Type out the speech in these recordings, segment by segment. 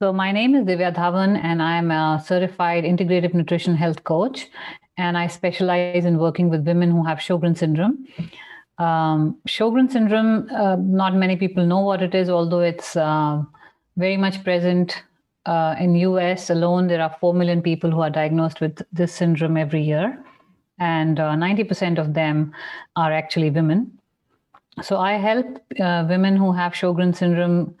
So, my name is Divya Dhawan, and I'm a certified integrative nutrition health coach. And I specialize in working with women who have Sjogren syndrome. Um, Sjogren syndrome, uh, not many people know what it is, although it's uh, very much present uh, in US alone. There are 4 million people who are diagnosed with this syndrome every year. And 90% uh, of them are actually women. So I help uh, women who have Sjogren syndrome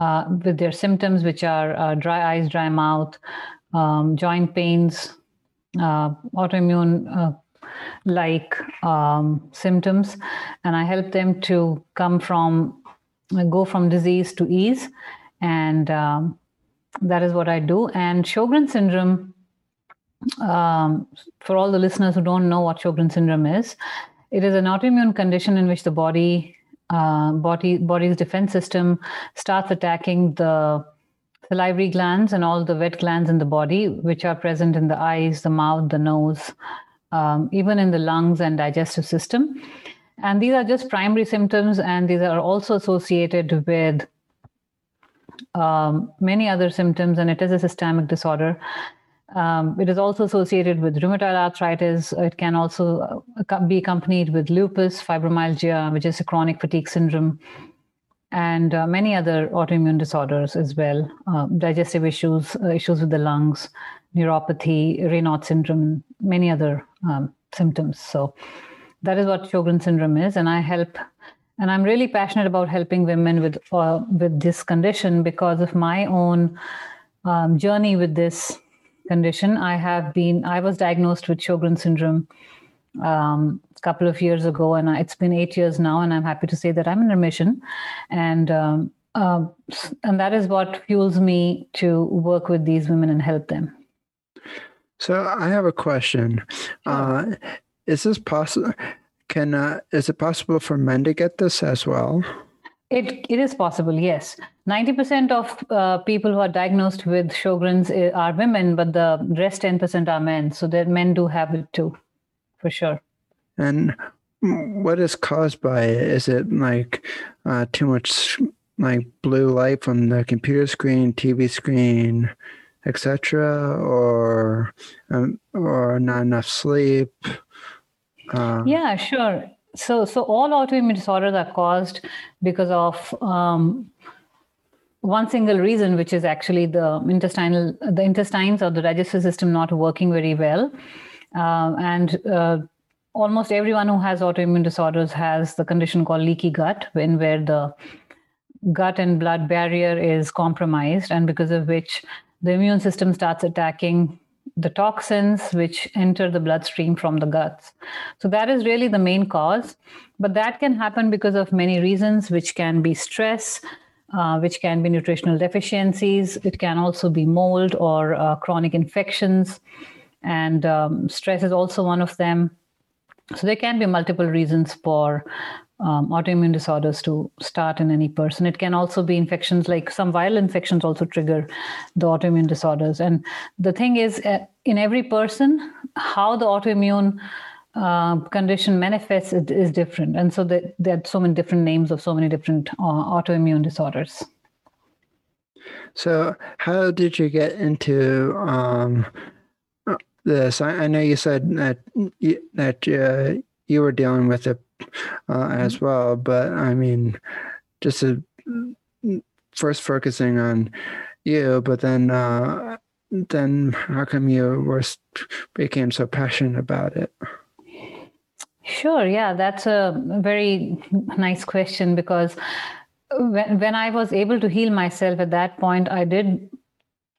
uh, with their symptoms, which are dry eyes, dry mouth, um, joint pains, autoimmune like um, symptoms, and I help them to come from go from disease to ease, and um, that is what I do. And Sjogren syndrome, um, for all the listeners who don't know what Sjogren syndrome is, it is an autoimmune condition in which the body uh, body body's defense system starts attacking the salivary glands and all the wet glands in the body, which are present in the eyes, the mouth, the nose, um, even in the lungs and digestive system. And these are just primary symptoms, and these are also associated with um, many other symptoms, and it is a systemic disorder. Um, it is also associated with rheumatoid arthritis. It can also uh, be accompanied with lupus, fibromyalgia, which is a chronic fatigue syndrome, and uh, many other autoimmune disorders as well, uh, digestive issues, uh, issues with the lungs, neuropathy, Raynaud syndrome, many other um, symptoms. So that is what Sjogren syndrome is, and I help. And I'm really passionate about helping women with uh, with this condition because of my own um, journey with this condition. I have been I was diagnosed with Sjogren syndrome um, a couple of years ago, and it's been eight years now, and I'm happy to say that I'm in remission, and um, uh, and that is what fuels me to work with these women and help them. So I have a question. Uh, is this possible? Can uh, is it possible for men to get this as well? It it is possible. Yes, ninety percent of uh, people who are diagnosed with Sjogren's eh, are women, but the rest ten percent are men. So that men do have it too, for sure. And what is caused by it? Is it like uh, too much like blue light from the computer screen, TV screen? etc., or um, or not enough sleep? Uh, yeah, sure. So, so all autoimmune disorders are caused because of um, one single reason, which is actually the intestinal, the intestines or the digestive system not working very well, uh, and uh, almost everyone who has autoimmune disorders has the condition called leaky gut, when where the gut and blood barrier is compromised, and because of which the immune system starts attacking the toxins which enter the bloodstream from the guts. So that is really the main cause. But that can happen because of many reasons, which can be stress, uh, which can be nutritional deficiencies. It can also be mold or uh, chronic infections. And um, stress is also one of them. So there can be multiple reasons for um, autoimmune disorders to start in any person. It can also be infections, like some viral infections also trigger the autoimmune disorders. And the thing is, uh, in every person, how the autoimmune uh, condition manifests is different. And so there, are so many different names of so many different uh, autoimmune disorders. So, how did you get into um, this? I, I, know you said that that uh, you were dealing with it uh, as mm-hmm. well. But I mean, just to, first focusing on you, but then uh, then how come you were became so passionate about it? Sure, yeah, that's a very nice question because when when I was able to heal myself at that point, I did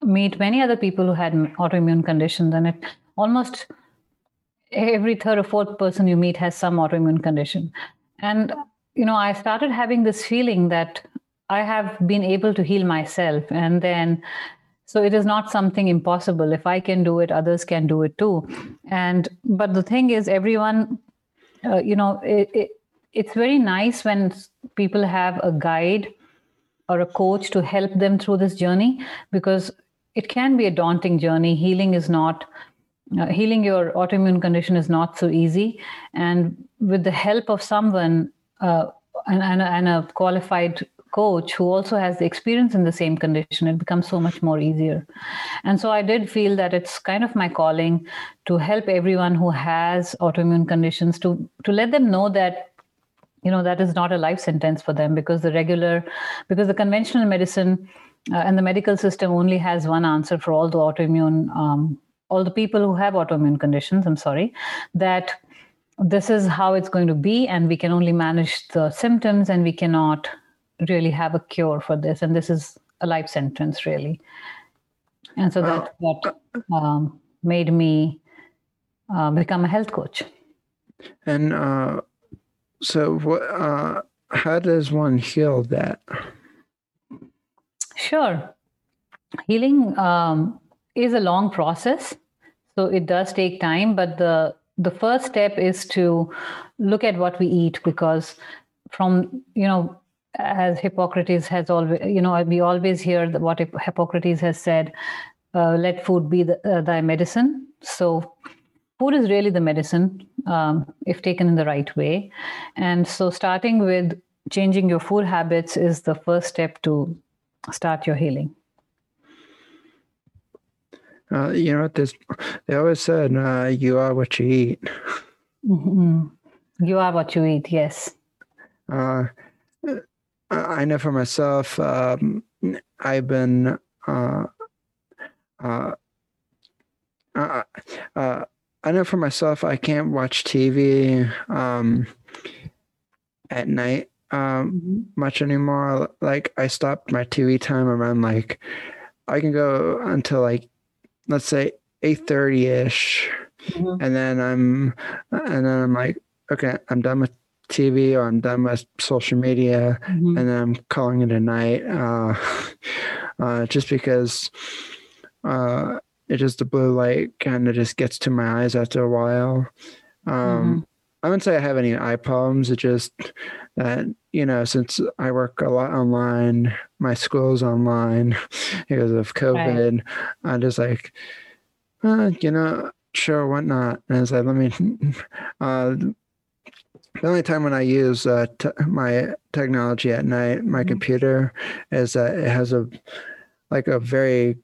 meet many other people who had autoimmune conditions, and it almost every third or fourth person you meet has some autoimmune condition. And, you know, I started having this feeling that I have been able to heal myself. And then, so it is not something impossible. If I can do it, others can do it too. And, but the thing is, everyone, uh, you know, it, it, it's very nice when people have a guide or a coach to help them through this journey because it can be a daunting journey. Healing is not uh, healing your autoimmune condition is not so easy. And with the help of someone uh, and, and, and, a qualified coach who also has the experience in the same condition, it becomes so much more easier. And so I did feel that it's kind of my calling to help everyone who has autoimmune conditions to to let them know that you know that is not a life sentence for them because the regular because the conventional medicine uh, and the medical system only has one answer for all the autoimmune um, all the people who have autoimmune conditions i'm sorry that this is how it's going to be and we can only manage the symptoms and we cannot really have a cure for this. And this is a life sentence really. And so that's what um, made me uh, become a health coach. And uh, so what uh, how does one heal that? Sure. Healing um, is a long process so it does take time but the the first step is to look at what we eat because from you know as hippocrates has always you know we always hear what hippocrates has said uh, let food be the, uh, thy medicine. So food is really the medicine um, if taken in the right way. And so starting with changing your food habits is the first step to start your healing uh, you know what this they always said uh, you are what you eat mm-hmm. you are what you eat yes uh, i know for myself um, i've been uh, uh, uh, uh, I know for myself, I can't watch TV um, at night um, mm-hmm. much anymore. Like I stopped my TV time around like I can go until like let's say 8:30 ish mm-hmm. and then I'm and then I'm like okay I'm done with TV or I'm done with social media mm-hmm. and then I'm calling it a night uh, uh, just because uh, it just the blue light kind of just gets to my eyes after a while um, mm-hmm. I wouldn't say I have any eye problems. It's just that, you know, since I work a lot online, my school's online because of COVID, right. I'm just like, uh, you know, sure, why not? And it's like, let me, uh, the only time when I use uh, t- my technology at night, my mm-hmm. computer, is that it has a, like a very,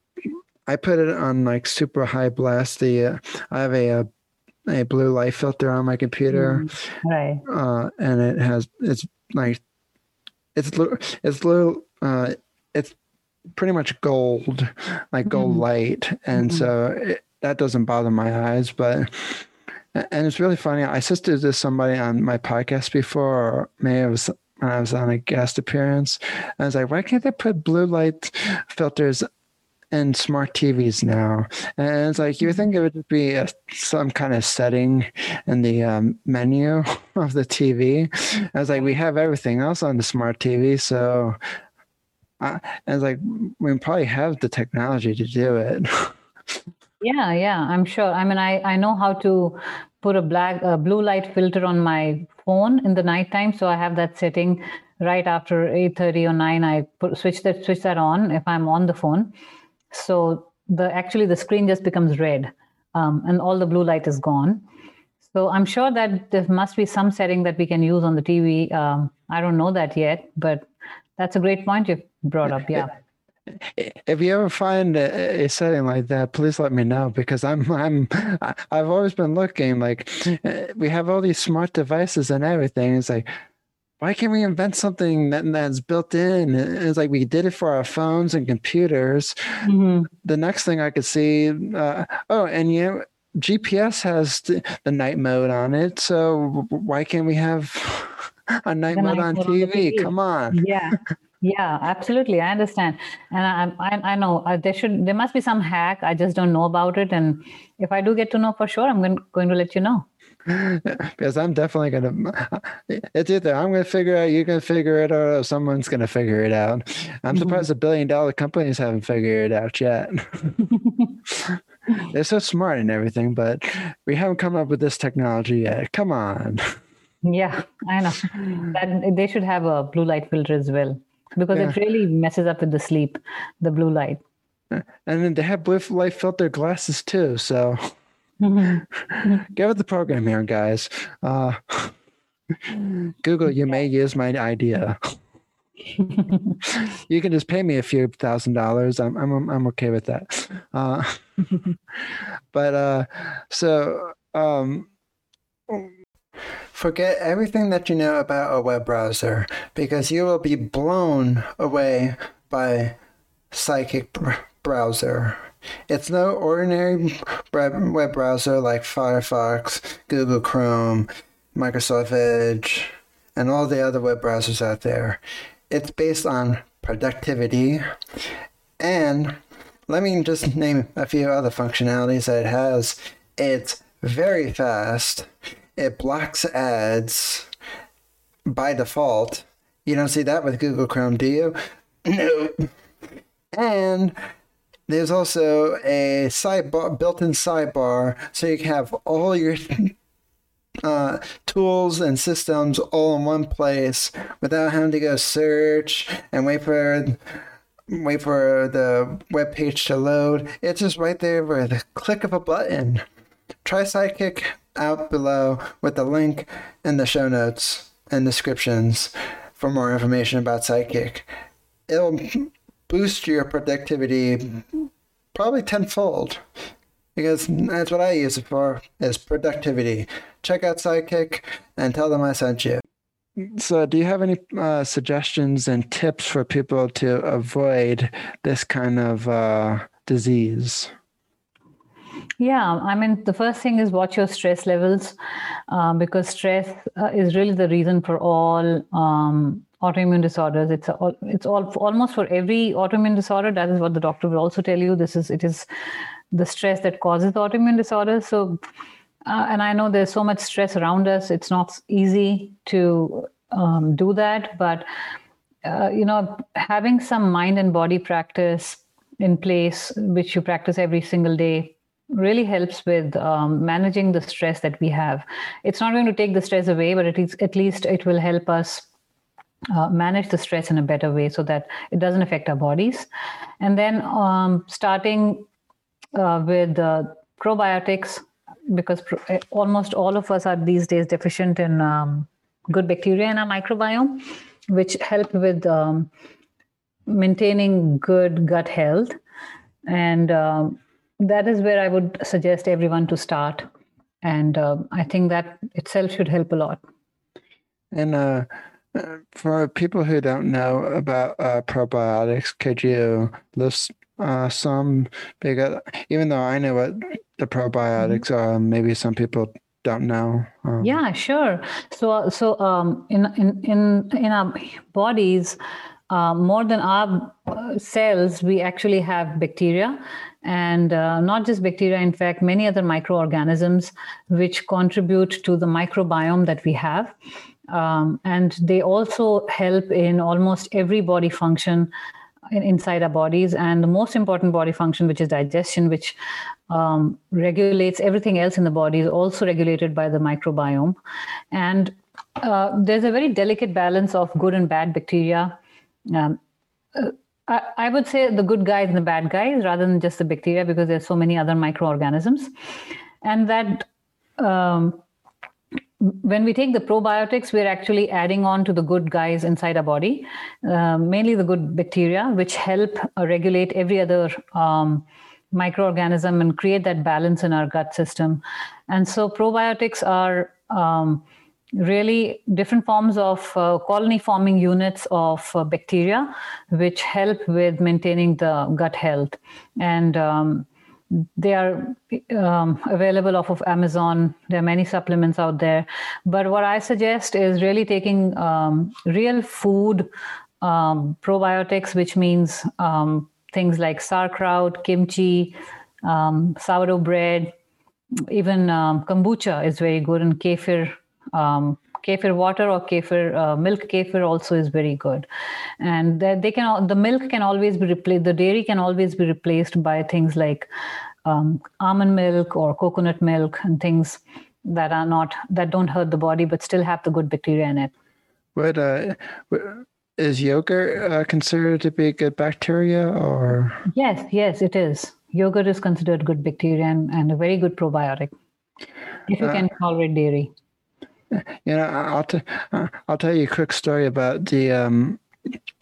I put it on like super high blast. The, uh, I have a, a uh, a blue light filter on my computer, mm, right? Uh, and it has it's like it's it's little uh, it's pretty much gold, like gold mm-hmm. light, and mm-hmm. so it, that doesn't bother my eyes. But and it's really funny. I assisted this somebody on my podcast before, or maybe it was when I was on a guest appearance. I was like, why can't they put blue light filters and smart TVs now. And it's like you think it would be a, some kind of setting in the um, menu of the TV. I was like, we have everything else on the smart TV, so I, I was like, we probably have the technology to do it. yeah, yeah, I'm sure. I mean, I I know how to put a black a blue light filter on my phone in the nighttime, so I have that setting right after 8:30 or 9 I put, switch that switch that on if I'm on the phone so the actually the screen just becomes red um, and all the blue light is gone. So I'm sure that there must be some setting that we can use on the TV. Um, I don't know that yet, but that's a great point you brought up. Yeah. If you ever find a, a, setting like that, please let me know because I'm I'm I've always been looking like we have all these smart devices and everything. It's like why can't we invent something that, that's built in? It's like we did it for our phones and computers. Mm-hmm. The next thing I could see, uh, oh, and yeah, GPS has the night mode on it. So why can't we have a night the mode night on mode? TV? Come on. Yeah. Yeah, absolutely. I understand, and I, I, I know uh, there should there must be some hack. I just don't know about it, and if I do get to know for sure, I'm going, going to let you know. Because I'm definitely gonna. It's either I'm gonna figure out, you're gonna figure it out, or someone's gonna figure it out. I'm mm-hmm. surprised the billion dollar companies haven't figured it out yet. They're so smart and everything, but we haven't come up with this technology yet. Come on. Yeah, I know. That they should have a blue light filter as well because yeah. it really messes up with the sleep, the blue light. And then they have blue light filter glasses too. So. Get with the program here, guys. Uh, Google, you may use my idea. you can just pay me a few thousand dollars. I'm I'm I'm okay with that. Uh, but uh, so um, forget everything that you know about a web browser because you will be blown away by Sidekick browser. It's no ordinary web browser like Firefox, Google Chrome, Microsoft Edge, and all the other web browsers out there. It's based on productivity and let me just name a few other functionalities that it has. It's very fast. It blocks ads by default. You don't see that with Google Chrome, do you? No. And there's also a sidebar, built-in sidebar, so you can have all your uh, tools and systems all in one place without having to go search and wait for wait for the web page to load. It's just right there with a click of a button. Try Sidekick out below with the link in the show notes and descriptions for more information about Sidekick. It'll boost your productivity probably tenfold because that's what I use it for is productivity. Check out Sidekick and tell them I sent you. So, do you have any uh, suggestions and tips for people to avoid this kind of uh, disease? Yeah, I mean, the first thing is watch your stress levels um, because stress uh, is really the reason for all um, autoimmune disorders. It's all, it's all almost for every autoimmune disorder. That is what the doctor will also tell you. This is it is the stress that causes autoimmune disorder. So, uh, and I know there's so much stress around us. It's not easy to um, do that, but uh, you know, having some mind and body practice in place, which you practice every single day, really helps with um, managing the stress that we have. It's not going to take the stress away, but at least it will help us uh, manage the stress in a better way so that it doesn't affect our bodies. And then um, starting uh, with uh, probiotics, because pro- eh, almost all of us are these days deficient in um, good bacteria in our microbiome, which help with um, maintaining good gut health. And um, that is where I would suggest everyone to start. And uh, I think that itself should help a lot. And uh, for people who don't know about uh, probiotics, could you list uh, some? Because even though I know what the probiotics mm-hmm. are, maybe some people don't know. Um, yeah, sure. So, so um, in in in in our bodies, uh, more than our uh, cells, we actually have bacteria, and uh, not just bacteria. In fact, many other microorganisms which contribute to the microbiome that we have. Um, and they also help in almost every body function in, inside our bodies. And the most important body function, which is digestion, which um, regulates everything else in the body, is also regulated by the microbiome. And uh, there's a very delicate balance of good and bad bacteria. Um, uh, I, I, would say the good guys and the bad guys rather than just the bacteria because there's so many other microorganisms. And that um, when we take the probiotics, we're actually adding on to the good guys inside our body, uh, mainly the good bacteria, which help uh, regulate every other um, microorganism and create that balance in our gut system. And so, probiotics are um, really different forms of uh, colony forming units of uh, bacteria, which help with maintaining the gut health. And um, they are um, available off of Amazon. There are many supplements out there. But what I suggest is really taking um, real food um, probiotics, which means um, things like sauerkraut, kimchi, um, sourdough bread, even um, kombucha is very good, and kefir. Kefir water or kefir uh, milk kefir also is very good and they can the milk can always be replaced the dairy can always be replaced by things like um, almond milk or coconut milk and things that are not that don't hurt the body but still have the good bacteria in it. What uh, is yogurt uh, considered to be good bacteria or? Yes, yes, it is. Yogurt is considered good bacteria and, and a very good probiotic if you uh, can tolerate dairy. You know, I'll t- uh, I'll tell you a quick story about the um,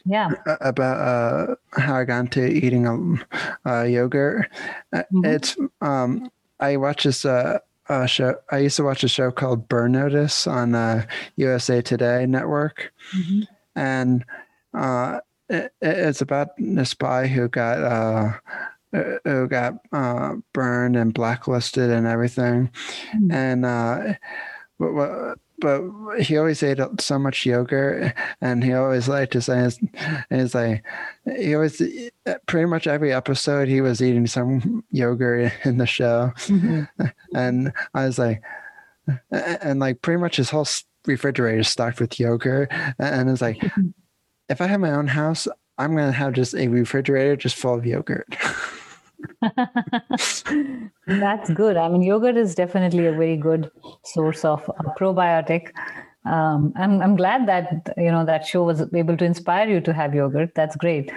yeah about uh, how I got into eating a uh, yogurt. Uh, mm-hmm. It's um, I watch this uh, uh, show. I used to watch a show called Burn Notice on uh, USA Today network, mm-hmm. and uh, it, it's about the spy who got uh, who got uh, burned and blacklisted and everything, mm-hmm. and uh, but, but he always ate so much yogurt, and he always liked to say, "Is like he always pretty much every episode he was eating some yogurt in the show," mm-hmm. and I was like, and like pretty much his whole refrigerator stocked with yogurt, and it's like, if I have my own house, I'm gonna have just a refrigerator just full of yogurt. That's good. I mean, yogurt is definitely a very good source of probiotic. Um, I'm I'm glad that you know that show was able to inspire you to have yogurt. That's great.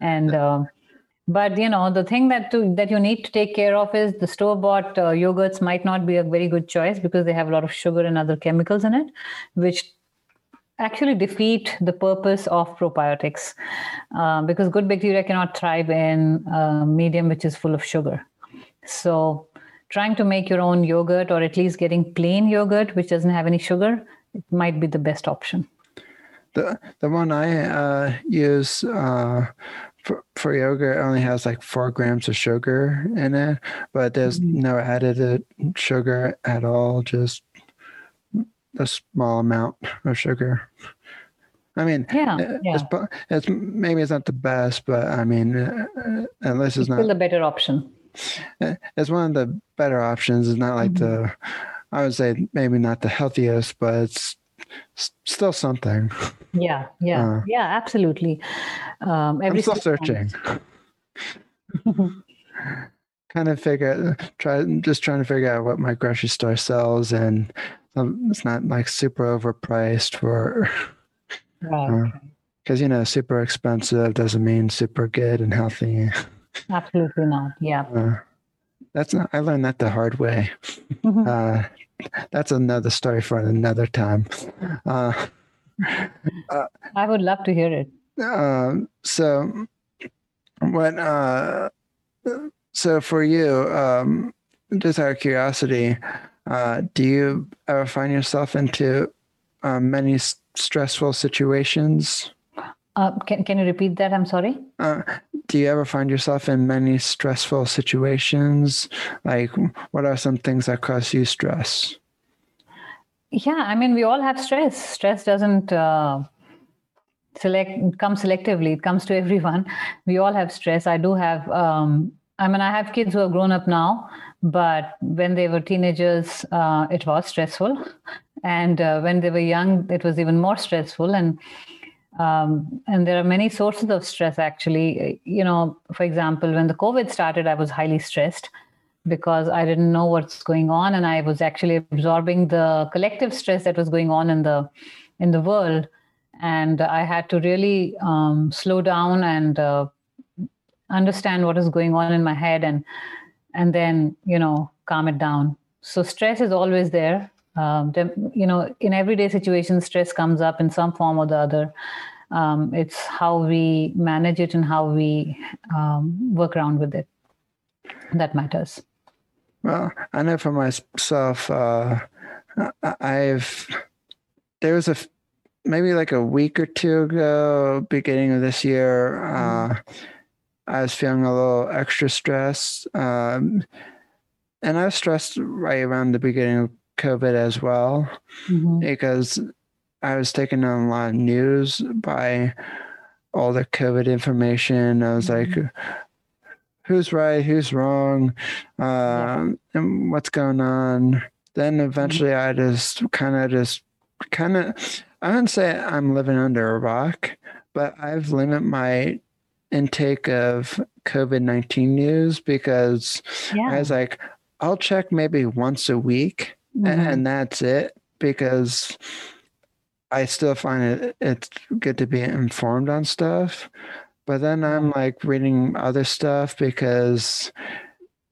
And uh, but you know the thing that to, that you need to take care of is the store bought uh, yogurts might not be a very good choice because they have a lot of sugar and other chemicals in it, which actually defeat the purpose of probiotics uh, because good bacteria cannot thrive in a medium which is full of sugar. So, trying to make your own yogurt or at least getting plain yogurt which doesn't have any sugar it might be the best option. The the one I uh, use uh, for, for yogurt only has like four grams of sugar in it, but there's mm-hmm. no added sugar at all. Just a small amount of sugar. I mean, yeah, yeah. It's, it's, maybe it's not the best, but I mean, uh, uh unless it's, it's not still a better option. Uh, it's one of the better options. It's not like mm-hmm. the, I would say maybe not the healthiest, but it's still something. Yeah, yeah, uh, yeah, absolutely. Um, every I'm still searching. kind of figure, try, just trying to figure out what my grocery store sells and um, it's not like super overpriced for because uh, you know super expensive doesn't mean super good and healthy. Absolutely not yeah. Uh, that's not i learned that the hard way. Mm-hmm. uh, that's another story for another time. Uh, uh, i would love to hear it. um, so what uh, so for you um, just out of curiosity uh, do you ever find yourself into uh, many s- stressful situations? Uh, can, can you repeat that? I'm sorry. Uh, do you ever find yourself in many stressful situations? Like, what are some things that cause you stress? Yeah, I mean, we all have stress. Stress doesn't uh, select come selectively. It comes to everyone. We all have stress. I do have. Um, I mean, I have kids who are grown up now, but when they were teenagers, uh, it was stressful. And uh, when they were young, it was even more stressful. And um, and there are many sources of stress actually. You know, for example, when the COVID started, I was highly stressed because I didn't know what's going on, and I was actually absorbing the collective stress that was going on in the in the world. And I had to really um, slow down and uh, understand what is going on in my head and and then you know calm it down. So stress is always there. Um, you know in everyday situations stress comes up in some form or the other. Um, it's how we manage it and how we um, work around with it that matters. Well i know for myself uh, i've there was a maybe like a week or two ago beginning of this year uh, I was feeling a little extra stress. Um, and I was stressed right around the beginning of COVID as well, mm-hmm. because I was taking on a lot of news by all the COVID information. I was mm-hmm. like, who's right, who's wrong, um, yeah. and what's going on. Then mm-hmm. eventually I just kind of just kind of, I wouldn't say I'm living under a rock, but I've limited my intake of COVID 19 news because yeah. I was like, I'll check maybe once a week mm-hmm. and that's it because I still find it it's good to be informed on stuff. But then I'm like reading other stuff because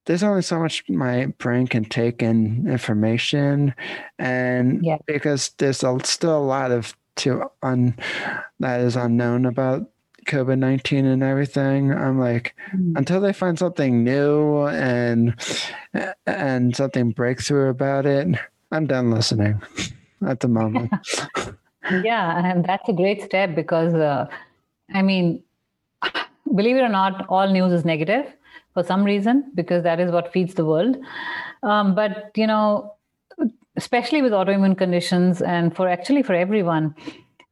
there's only so much my brain can take in information and yeah. because there's a, still a lot of to un that is unknown about COVID nineteen and everything. I'm like, mm. until they find something new and and something breakthrough about it, I'm done listening at the moment. yeah, and that's a great step because, uh, I mean, believe it or not, all news is negative for some reason because that is what feeds the world. Um, but you know, especially with autoimmune conditions, and for actually for everyone,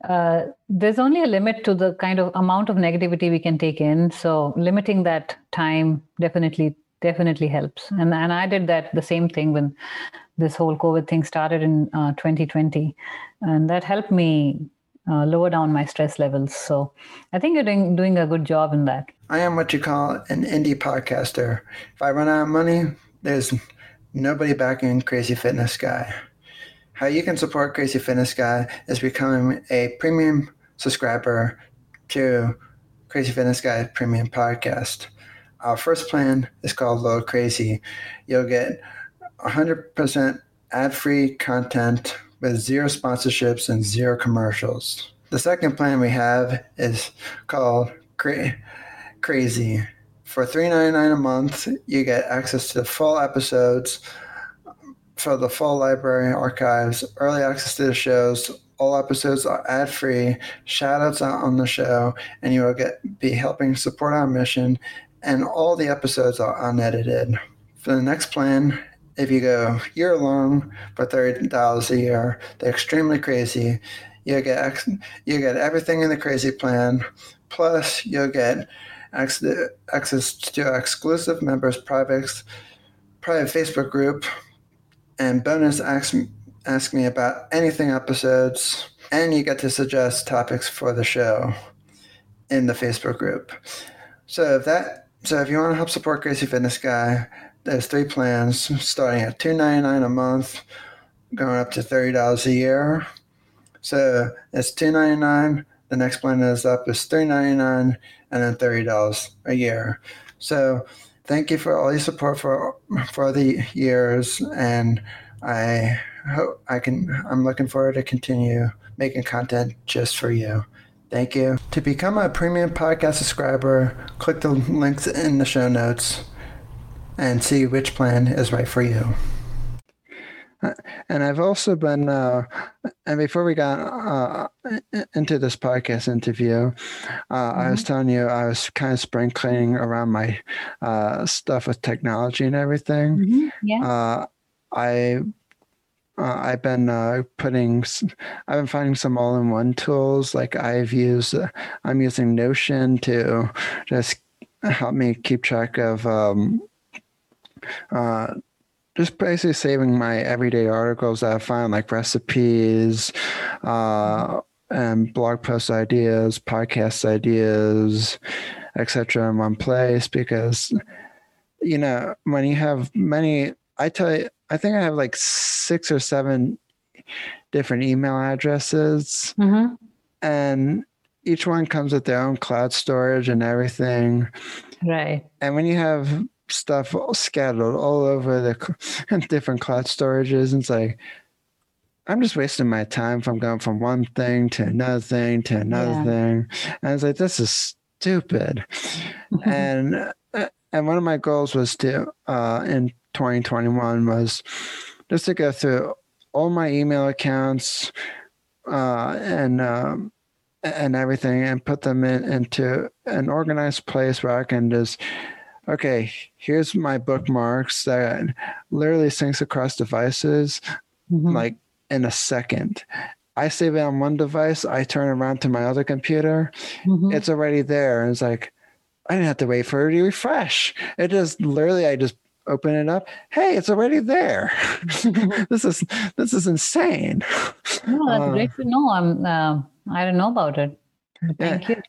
uh, there's only a limit to the kind of amount of negativity we can take in. So limiting that time definitely definitely helps. And and I did that the same thing when this whole COVID thing started in uh, 2020, and that helped me uh, lower down my stress levels. So I think you're doing doing a good job in that. I am what you call an indie podcaster. If I run out of money, there's nobody backing Crazy Fitness Guy. How you can support Crazy Fitness Guy is becoming a premium subscriber to Crazy Fitness Guy Premium Podcast. Our first plan is called Low Crazy. You'll get 100% ad free content with zero sponsorships and zero commercials. The second plan we have is called Cra- Crazy. For $3.99 a month, you get access to the full episodes for the full library archives, early access to the shows. All episodes are ad free, shout outs on the show, and you will get be helping support our mission. And all the episodes are unedited. For the next plan, if you go year long for thirty dollars a year, they're extremely crazy. You get you get everything in the crazy plan, plus you'll get access to exclusive members' private private Facebook group, and bonus ask ask me about anything episodes, and you get to suggest topics for the show in the Facebook group. So if that so if you want to help support Crazy Fitness Guy, there's three plans starting at $2.99 a month, going up to $30 a year. So it's $2.99. The next plan is up is $3.99 and then $30 a year. So thank you for all your support for for the years and I hope I can I'm looking forward to continue making content just for you. Thank you. To become a premium podcast subscriber, click the links in the show notes and see which plan is right for you. Uh, and I've also been, uh, and before we got uh, into this podcast interview, uh, mm-hmm. I was mm-hmm. telling you I was kind of sprinkling around my uh, stuff with technology and everything. Mm-hmm. Yeah. Uh, I I've been putting, I've been finding some all-in-one tools. Like I've used, I'm using Notion to just help me keep track of um, uh, just basically saving my everyday articles that I find, like recipes, uh, and blog post ideas, podcast ideas, etc., in one place. Because you know, when you have many, I tell you, I think I have like six or seven different email addresses, mm-hmm. and each one comes with their own cloud storage and everything. Right. And when you have stuff scattered all over the different cloud storages. And it's like, I'm just wasting my time from going from one thing to another thing to another yeah. thing. And I was like, this is stupid. and uh, and one of my goals was to uh, in 2021 was just to go through all my email accounts uh, and um, and everything and put them in, into an organized place where I can just okay, here's my bookmarks that literally syncs across devices mm-hmm. like in a second. I save it on one device, I turn around to my other computer, mm-hmm. it's already there. And it's like, I didn't have to wait for it to refresh. It just literally, I just open it up. Hey, it's already there. this is this is insane. No, that's uh, great to know. I'm uh, I don't know about it. Thank yeah. you.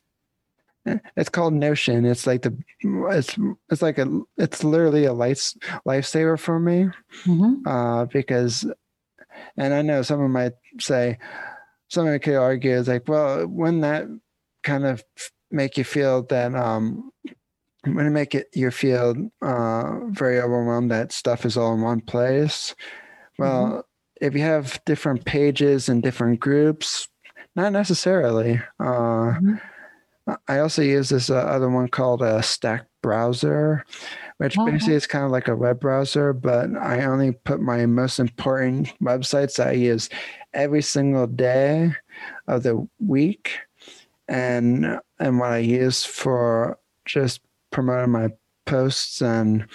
It's called Notion. It's like the it's it's like a it's literally a life lifesaver for me mm-hmm. uh, because, and I know someone might say, someone could argue is like, well, wouldn't that kind of make you feel that um, when it make it you feel uh, very overwhelmed that stuff is all in one place. Well, mm-hmm. if you have different pages and different groups, not necessarily. Uh, mm-hmm. I also use this uh, other one called a Stack Browser, which oh, basically is kind of like a web browser, but I only put my most important websites that I use every single day of the week, and and what I use for just promoting my posts and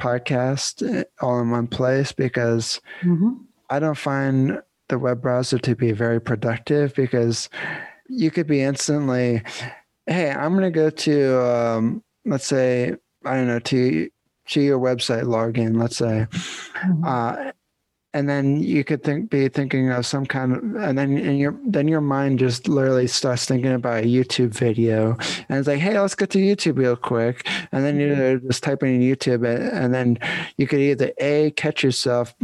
podcast eh, all in one place because mm-hmm. I don't find the web browser to be very productive because you could be instantly, hey, I'm going to go to, um, let's say, I don't know, to to your website login, let's say, mm-hmm. uh, and then you could think be thinking of some kind of and then and your then your mind just literally starts thinking about a youtube video and it's like hey let's get to youtube real quick and then you're mm-hmm. just typing in youtube and then you could either a catch yourself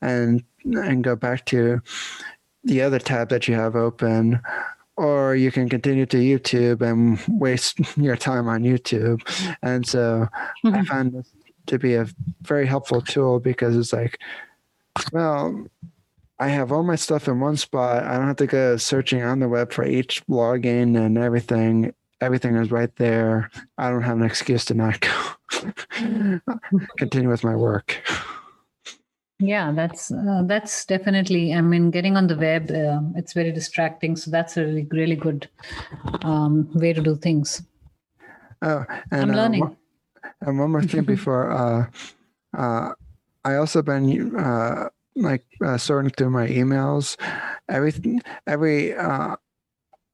and and go back to the other tab that you have open or you can continue to youtube and waste your time on youtube and so mm-hmm. i find this to be a very helpful tool because it's like well, I have all my stuff in one spot. I don't have to go searching on the web for each login and everything. Everything is right there. I don't have an excuse to not go. Continue with my work. Yeah, that's uh, that's definitely. I mean, getting on the web, uh, it's very distracting. So that's a really really good um, way to do things. Oh, and I'm uh, learning. One, and one more thing before. Uh, uh, I also been uh, like uh, sorting through my emails. Every every uh,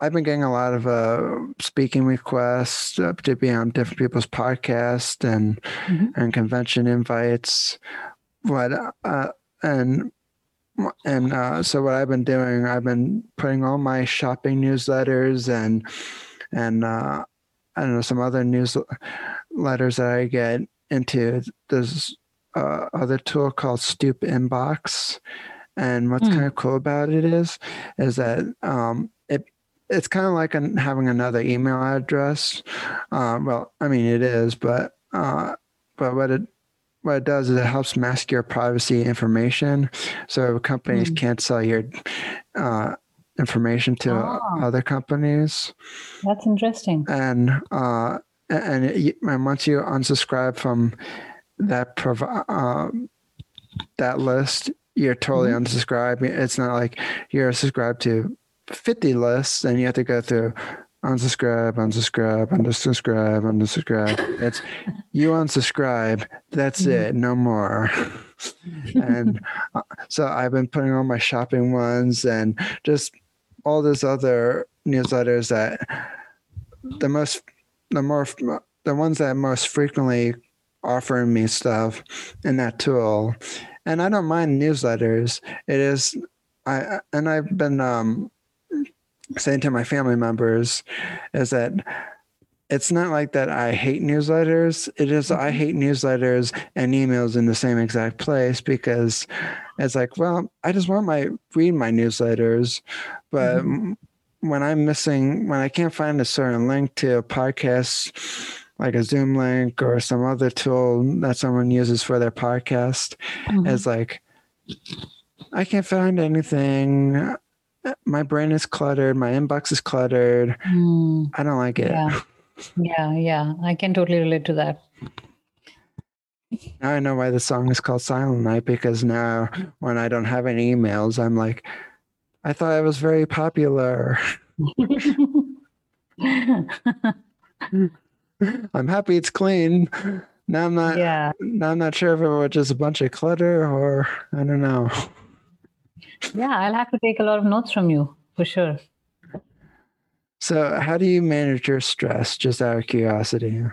I've been getting a lot of uh, speaking requests uh, to be on different people's podcasts and mm-hmm. and convention invites. What uh, and and uh, so what I've been doing, I've been putting all my shopping newsletters and and uh, I don't know some other newsletters that I get into this uh, other tool called Stoop Inbox. And what's mm. kind of cool about it is, is that um, it it's kind of like an, having another email address. Uh, well, I mean it is, but uh, but what it what it does is it helps mask your privacy information, so companies mm. can't sell your uh, information to oh. other companies. That's interesting. And uh, and, it, and once you unsubscribe from that provide um, that list, you're totally mm-hmm. unsubscribed. It's not like you're subscribed to 50 lists and you have to go through unsubscribe, unsubscribe, unsubscribe, unsubscribe. It's you unsubscribe. That's mm-hmm. it. No more. and uh, so I've been putting on my shopping ones and just all those other newsletters that the most, the more, the ones that most frequently offering me stuff in that tool. And I don't mind newsletters. It is I and I've been um, saying to my family members is that it's not like that I hate newsletters. It is I mm-hmm. hate newsletters and emails in the same exact place because it's like, well, I just want my read my newsletters, but mm-hmm. when I'm missing when I can't find a certain link to a podcast like a Zoom link or some other tool that someone uses for their podcast mm-hmm. is like, I can't find anything. My brain is cluttered. My inbox is cluttered. Mm. I don't like it. Yeah. yeah, yeah. I can totally relate to that. Now I know why the song is called Silent Night because now when I don't have any emails, I'm like, I thought I was very popular. I'm happy it's clean. Now I'm not. Yeah. Now I'm not sure if it was just a bunch of clutter or I don't know. Yeah, I'll have to take a lot of notes from you for sure. So, how do you manage your stress? Just out of curiosity.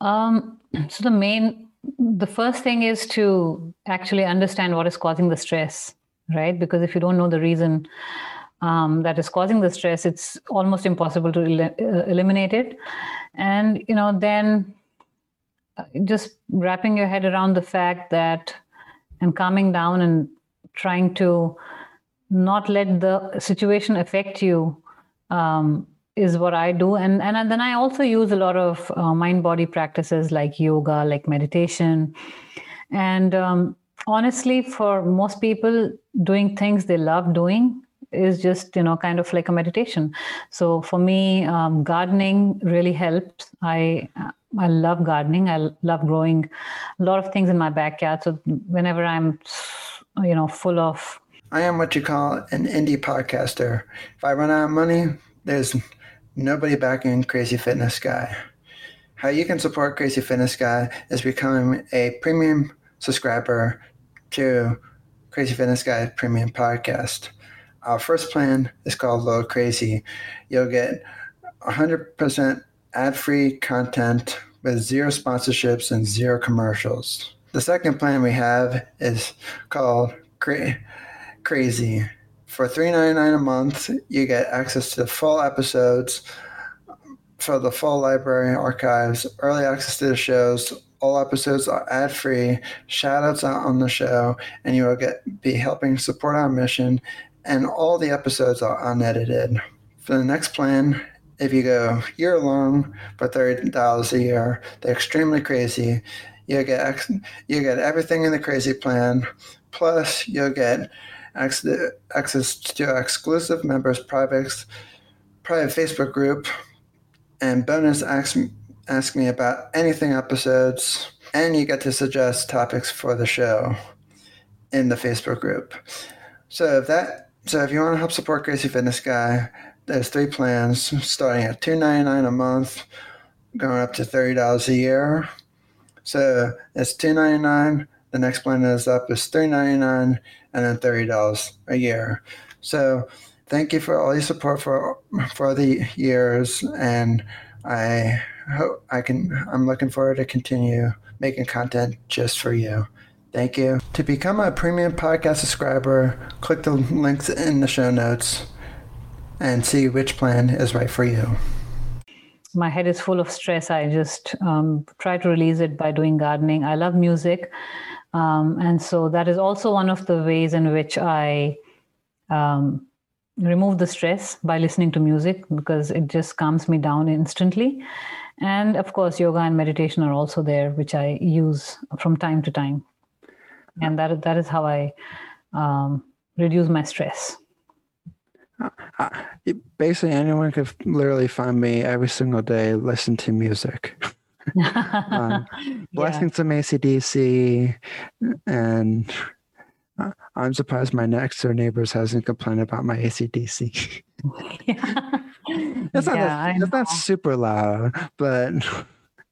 Um, so the main, the first thing is to actually understand what is causing the stress, right? Because if you don't know the reason, um, that is causing the stress, it's almost impossible to el- uh, eliminate it. And you know, then uh, just wrapping your head around the fact that and calming down and trying to not let the situation affect you um, is what I do. And and then I also use a lot of uh, mind body practices like yoga, like meditation, and um, honestly, for most people, doing things they love doing is just you know kind of like a meditation. So for me um, gardening really helps. I i love gardening i love growing a lot of things in my backyard so whenever i'm you know full of i am what you call an indie podcaster if i run out of money there's nobody backing crazy fitness guy how you can support crazy fitness guy is becoming a premium subscriber to Crazy Fitness Guy Premium Podcast. Our first plan is called Low Crazy. You'll get 100% ad free content with zero sponsorships and zero commercials. The second plan we have is called Cra- Crazy. For $3.99 a month, you get access to the full episodes for the full library archives, early access to the shows, all episodes are ad free, shout outs on the show, and you will get be helping support our mission. And all the episodes are unedited. For the next plan, if you go year long for thirty dollars a year, they're extremely crazy. You get you get everything in the crazy plan, plus you'll get access to exclusive members' private private Facebook group and bonus access ask me about anything episodes, and you get to suggest topics for the show in the Facebook group. So if that so if you want to help support Crazy Fitness Guy, there's three plans starting at two ninety nine a month, going up to thirty dollars a year. So it's two ninety nine. The next plan is up is three ninety nine, and then thirty dollars a year. So thank you for all your support for for the years, and I hope I can. I'm looking forward to continue making content just for you. Thank you. To become a premium podcast subscriber, click the links in the show notes and see which plan is right for you. My head is full of stress. I just um, try to release it by doing gardening. I love music. Um, and so that is also one of the ways in which I um, remove the stress by listening to music because it just calms me down instantly. And of course, yoga and meditation are also there, which I use from time to time. And that, that is how I um, reduce my stress. Basically, anyone could literally find me every single day, listen to music. um, yeah. some ACDC and uh, I'm surprised my next door neighbors hasn't complained about my ACDC. yeah. It's not, yeah, it's not super loud, but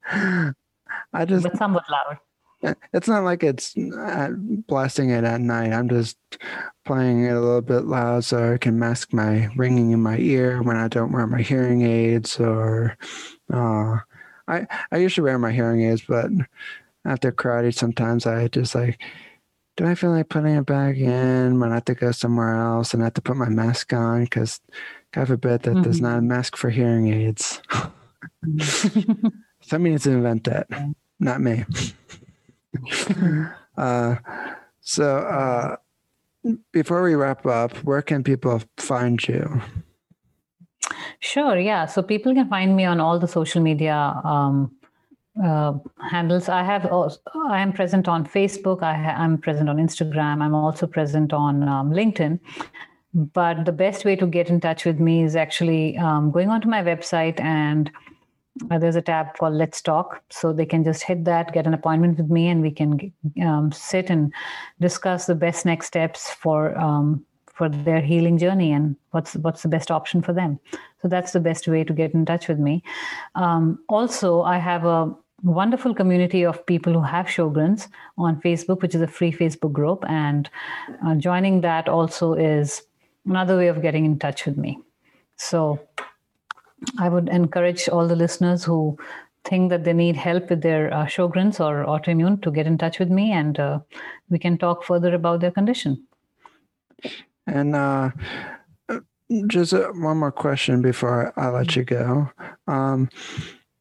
I just. But somewhat loud. It's not like it's blasting it at night. I'm just playing it a little bit loud so I can mask my ringing in my ear when I don't wear my hearing aids. Or uh, I I usually wear my hearing aids, but after karate, sometimes I just like do I feel like putting it back in when I have to go somewhere else and I have to put my mask on? Because God forbid that mm-hmm. there's not a mask for hearing aids. Somebody needs to invent that, not me. uh, so, uh, before we wrap up, where can people find you? Sure. Yeah. So people can find me on all the social media um, uh, handles. I have I am present on Facebook. I am present on Instagram. I'm also present on um, LinkedIn. But the best way to get in touch with me is actually um, going onto my website and uh, there's a tab called Let's Talk. So they can just hit that, get an appointment with me, and we can um, sit and discuss the best next steps for um, for their healing journey and what's what's the best option for them. So that's the best way to get in touch with me. Um, also, I have a wonderful community of people who have Sjogrens on Facebook, which is a free Facebook group. And uh, joining that also is another way of getting in touch with me. So I would encourage all the listeners who think that they need help with their uh, Sjogrens or autoimmune to get in touch with me and uh, we can talk further about their condition. And uh, just uh, one more question before I let you go. Um,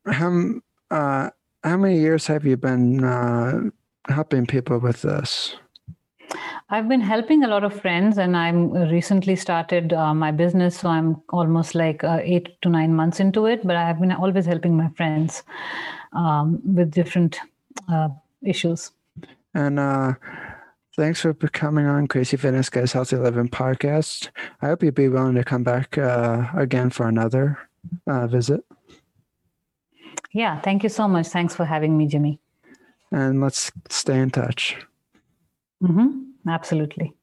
how, uh, how many years have you been uh, helping people with this? I've been helping a lot of friends, and I'm recently started uh, my business, so I'm almost like uh, eight to nine months into it. But I have been always helping my friends um, with different uh, issues. And uh, thanks for coming on Crazy Fitness Guys Healthy Living podcast. I hope you'd be willing to come back uh, again for another uh, visit. Yeah, thank you so much. Thanks for having me, Jimmy. And let's stay in touch. Mm-hmm. Absolutely.